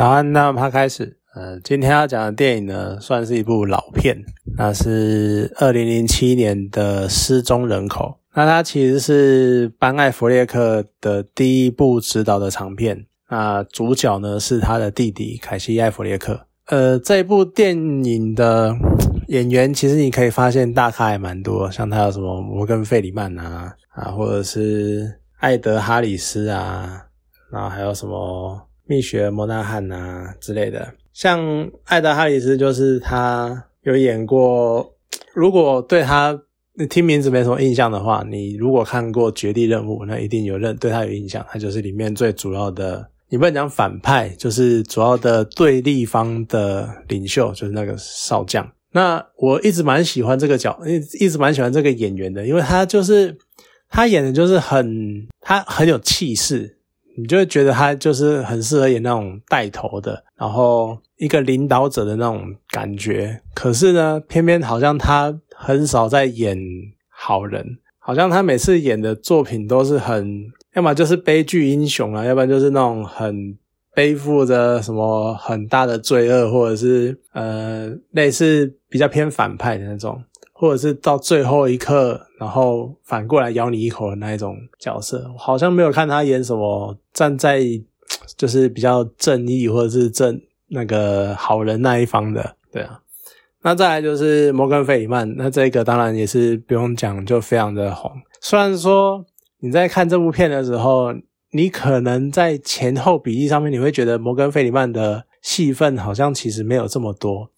早安，那他开始。呃，今天要讲的电影呢，算是一部老片，那是二零零七年的《失踪人口》。那它其实是班艾弗列克的第一部执导的长片。那主角呢是他的弟弟凯西·艾弗列克。呃，这部电影的演员其实你可以发现大咖还蛮多，像他有什么摩根·费里曼啊，啊，或者是艾德·哈里斯啊，然后还有什么。蜜雪摩纳汉呐之类的，像艾德哈里斯就是他有演过。如果对他你听名字没什么印象的话，你如果看过《绝地任务》，那一定有认对他有印象。他就是里面最主要的，你不能讲反派，就是主要的对立方的领袖，就是那个少将。那我一直蛮喜欢这个角，一一直蛮喜欢这个演员的，因为他就是他演的就是很他很有气势。你就会觉得他就是很适合演那种带头的，然后一个领导者的那种感觉。可是呢，偏偏好像他很少在演好人，好像他每次演的作品都是很，要么就是悲剧英雄啊，要不然就是那种很背负着什么很大的罪恶，或者是呃类似比较偏反派的那种。或者是到最后一刻，然后反过来咬你一口的那一种角色，好像没有看他演什么站在就是比较正义或者是正那个好人那一方的，对啊。那再来就是摩根·费里曼，那这个当然也是不用讲，就非常的红。虽然说你在看这部片的时候，你可能在前后比例上面，你会觉得摩根·费里曼的戏份好像其实没有这么多。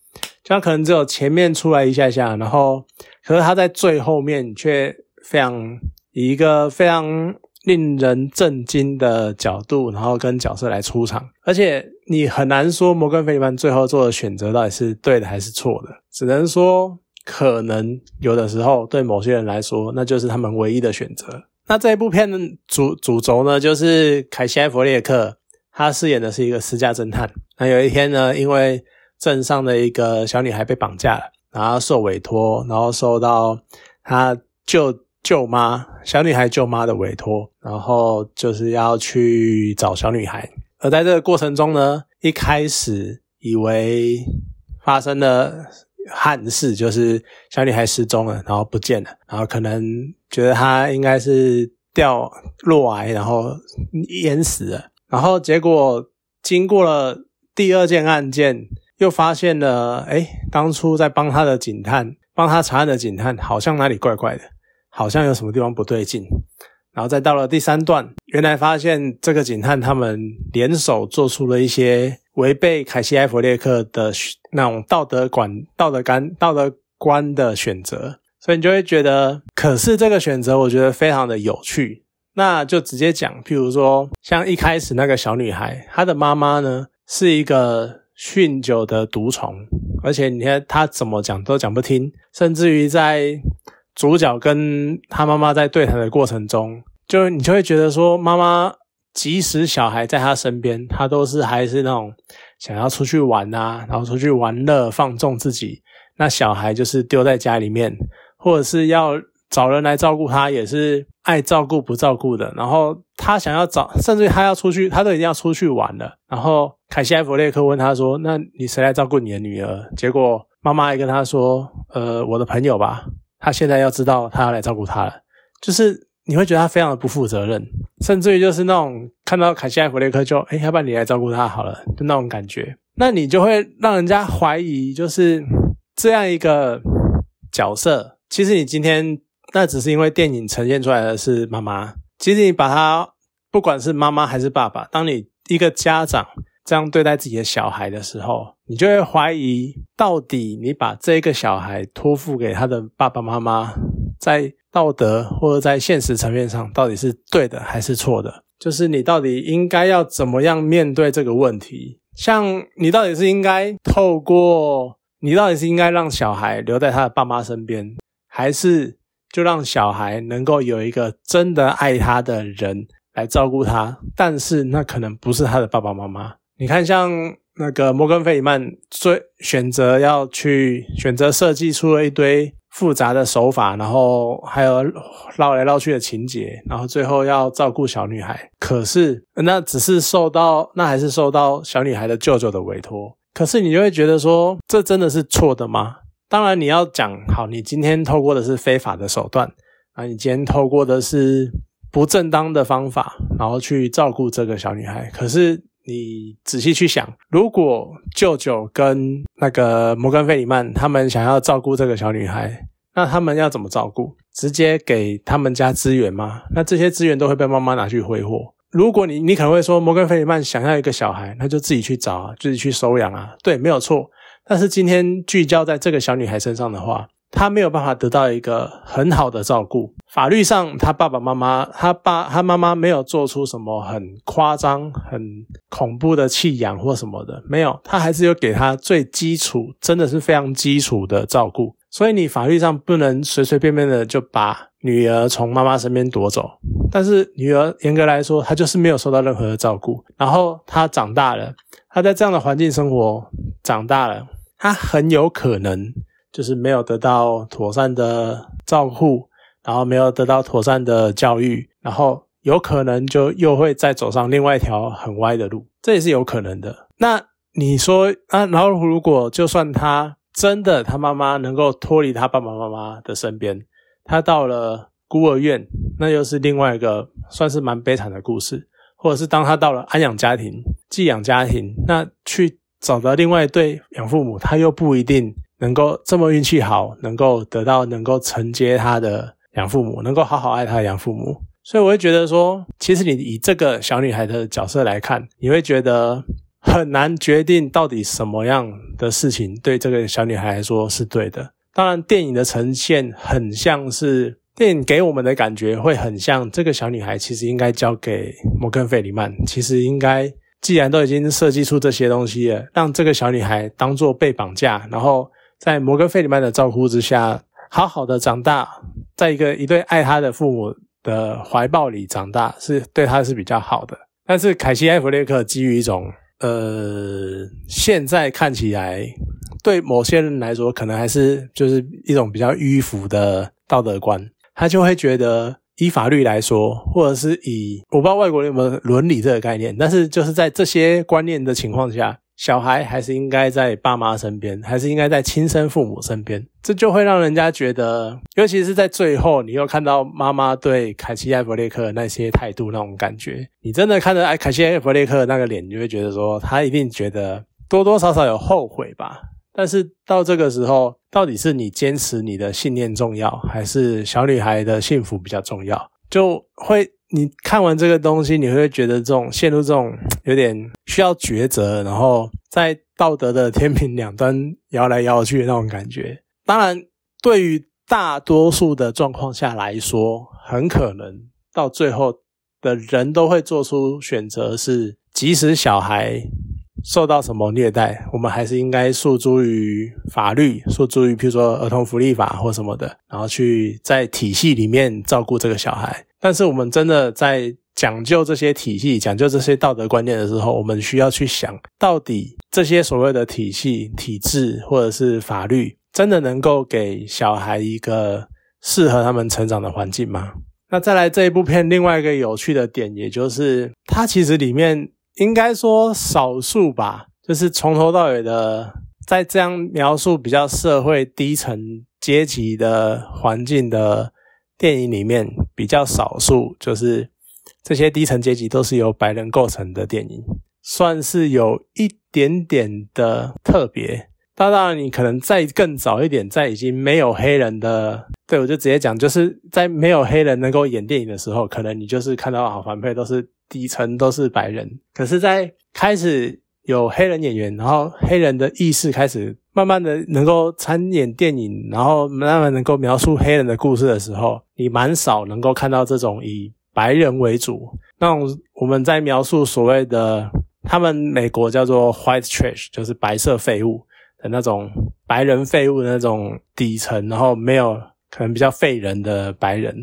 就他可能只有前面出来一下下，然后可是他在最后面却非常以一个非常令人震惊的角度，然后跟角色来出场，而且你很难说摩根·费里曼最后做的选择到底是对的还是错的，只能说可能有的时候对某些人来说那就是他们唯一的选择。那这一部片的主主轴呢，就是凯西·埃弗列克，他饰演的是一个私家侦探。那有一天呢，因为镇上的一个小女孩被绑架了，然后受委托，然后受到她舅舅妈小女孩舅妈的委托，然后就是要去找小女孩。而在这个过程中呢，一开始以为发生了憾事，就是小女孩失踪了，然后不见了，然后可能觉得她应该是掉落崖，然后淹死了。然后结果经过了第二件案件。又发现了，哎，当初在帮他的警探，帮他查案的警探，好像哪里怪怪的，好像有什么地方不对劲。然后再到了第三段，原来发现这个警探他们联手做出了一些违背凯西·埃弗列克的那种道德管、道德感、道德观的选择，所以你就会觉得，可是这个选择我觉得非常的有趣。那就直接讲，譬如说，像一开始那个小女孩，她的妈妈呢是一个。酗酒的毒虫，而且你看他怎么讲都讲不听，甚至于在主角跟他妈妈在对谈的过程中，就你就会觉得说，妈妈即使小孩在他身边，他都是还是那种想要出去玩啊，然后出去玩乐放纵自己，那小孩就是丢在家里面，或者是要。找人来照顾他也是爱照顾不照顾的，然后他想要找，甚至他要出去，他都已经要出去玩了。然后凯西·埃弗列克问他说：“那你谁来照顾你的女儿？”结果妈妈还跟他说：“呃，我的朋友吧。”他现在要知道他要来照顾他了，就是你会觉得他非常的不负责任，甚至于就是那种看到凯西·埃弗列克就哎，要不然你来照顾他好了，就那种感觉。那你就会让人家怀疑，就是这样一个角色，其实你今天。那只是因为电影呈现出来的是妈妈。其实你把他，不管是妈妈还是爸爸，当你一个家长这样对待自己的小孩的时候，你就会怀疑，到底你把这个小孩托付给他的爸爸妈妈，在道德或者在现实层面上，到底是对的还是错的？就是你到底应该要怎么样面对这个问题？像你到底是应该透过，你到底是应该让小孩留在他的爸妈身边，还是？就让小孩能够有一个真的爱他的人来照顾他，但是那可能不是他的爸爸妈妈。你看，像那个摩根·费里曼，最选择要去选择设计出了一堆复杂的手法，然后还有绕来绕去的情节，然后最后要照顾小女孩。可是那只是受到，那还是受到小女孩的舅舅的委托。可是你就会觉得说，这真的是错的吗？当然你要讲好，你今天透过的是非法的手段啊，你今天透过的是不正当的方法，然后去照顾这个小女孩。可是你仔细去想，如果舅舅跟那个摩根·费里曼他们想要照顾这个小女孩，那他们要怎么照顾？直接给他们家资源吗？那这些资源都会被妈妈拿去挥霍。如果你你可能会说，摩根·费里曼想要一个小孩，那就自己去找啊，自己去收养啊，对，没有错。但是今天聚焦在这个小女孩身上的话，他没有办法得到一个很好的照顾。法律上，他爸爸妈妈，他爸他妈妈没有做出什么很夸张、很恐怖的弃养或什么的，没有，他还是有给她最基础，真的是非常基础的照顾。所以你法律上不能随随便便的就把女儿从妈妈身边夺走，但是女儿严格来说，她就是没有受到任何的照顾。然后她长大了，她在这样的环境生活长大了，她很有可能就是没有得到妥善的照顾，然后没有得到妥善的教育，然后有可能就又会再走上另外一条很歪的路，这也是有可能的。那你说啊，然后如果就算他。真的，他妈妈能够脱离他爸爸妈妈的身边，他到了孤儿院，那又是另外一个算是蛮悲惨的故事。或者是当他到了安养家庭、寄养家庭，那去找到另外一对养父母，他又不一定能够这么运气好，能够得到能够承接他的养父母，能够好好爱他的养父母。所以我会觉得说，其实你以这个小女孩的角色来看，你会觉得。很难决定到底什么样的事情对这个小女孩来说是对的。当然，电影的呈现很像是电影给我们的感觉会很像这个小女孩其实应该交给摩根·费里曼。其实应该既然都已经设计出这些东西了，让这个小女孩当做被绑架，然后在摩根·费里曼的照顾之下好好的长大，在一个一对爱他的父母的怀抱里长大，是对他是比较好的。但是凯西·埃弗列克基于一种。呃，现在看起来，对某些人来说，可能还是就是一种比较迂腐的道德观。他就会觉得，以法律来说，或者是以我不知道外国人有没有伦理这个概念，但是就是在这些观念的情况下。小孩还是应该在爸妈身边，还是应该在亲生父母身边，这就会让人家觉得，尤其是在最后，你又看到妈妈对凯西·艾弗列克那些态度那种感觉，你真的看着哎凯西·艾弗列克那个脸，你就会觉得说，他一定觉得多多少少有后悔吧。但是到这个时候，到底是你坚持你的信念重要，还是小女孩的幸福比较重要？就会。你看完这个东西，你会觉得这种陷入这种有点需要抉择，然后在道德的天平两端摇来摇去那种感觉。当然，对于大多数的状况下来说，很可能到最后的人都会做出选择，是即使小孩受到什么虐待，我们还是应该诉诸于法律，诉诸于譬如说儿童福利法或什么的，然后去在体系里面照顾这个小孩。但是我们真的在讲究这些体系、讲究这些道德观念的时候，我们需要去想到底这些所谓的体系、体制或者是法律，真的能够给小孩一个适合他们成长的环境吗？那再来这一部片另外一个有趣的点，也就是它其实里面应该说少数吧，就是从头到尾的在这样描述比较社会低层阶级的环境的。电影里面比较少数，就是这些低层阶级都是由白人构成的电影，算是有一点点的特别。当然，你可能再更早一点，在已经没有黑人的，对我就直接讲，就是在没有黑人能够演电影的时候，可能你就是看到好反派都是底层都是白人。可是，在开始有黑人演员，然后黑人的意识开始。慢慢的能够参演电影，然后慢慢能够描述黑人的故事的时候，你蛮少能够看到这种以白人为主那种我们在描述所谓的他们美国叫做 white trash，就是白色废物的那种白人废物的那种底层，然后没有可能比较废人的白人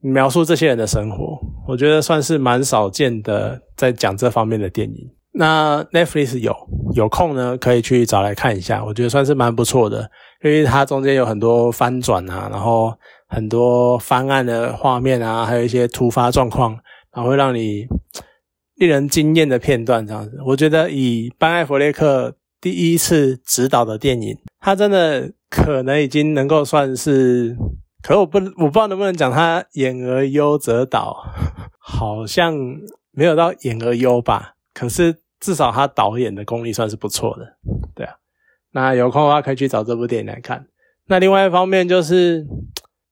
描述这些人的生活，我觉得算是蛮少见的在讲这方面的电影。那 Netflix 有，有空呢可以去找来看一下，我觉得算是蛮不错的，因为它中间有很多翻转啊，然后很多翻案的画面啊，还有一些突发状况，然后会让你令人惊艳的片段这样子。我觉得以班艾弗列克第一次执导的电影，他真的可能已经能够算是，可我不我不知道能不能讲他演而优则导，好像没有到演而优吧。可是至少他导演的功力算是不错的，对啊。那有空的话可以去找这部电影来看。那另外一方面就是，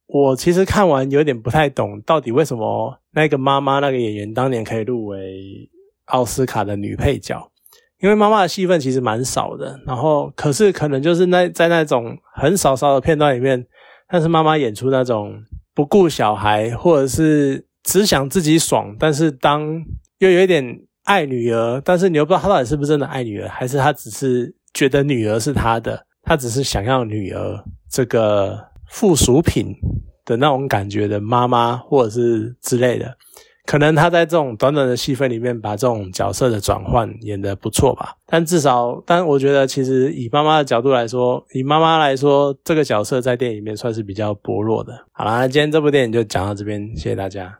我其实看完有点不太懂，到底为什么那个妈妈那个演员当年可以入围奥斯卡的女配角？因为妈妈的戏份其实蛮少的，然后可是可能就是那在那种很少少的片段里面，但是妈妈演出那种不顾小孩，或者是只想自己爽，但是当又有一点。爱女儿，但是你又不知道他到底是不是真的爱女儿，还是他只是觉得女儿是他的，他只是想要女儿这个附属品的那种感觉的妈妈，或者是之类的。可能他在这种短短的戏份里面，把这种角色的转换演得不错吧。但至少，但我觉得其实以妈妈的角度来说，以妈妈来说，这个角色在电影里面算是比较薄弱的。好啦，今天这部电影就讲到这边，谢谢大家。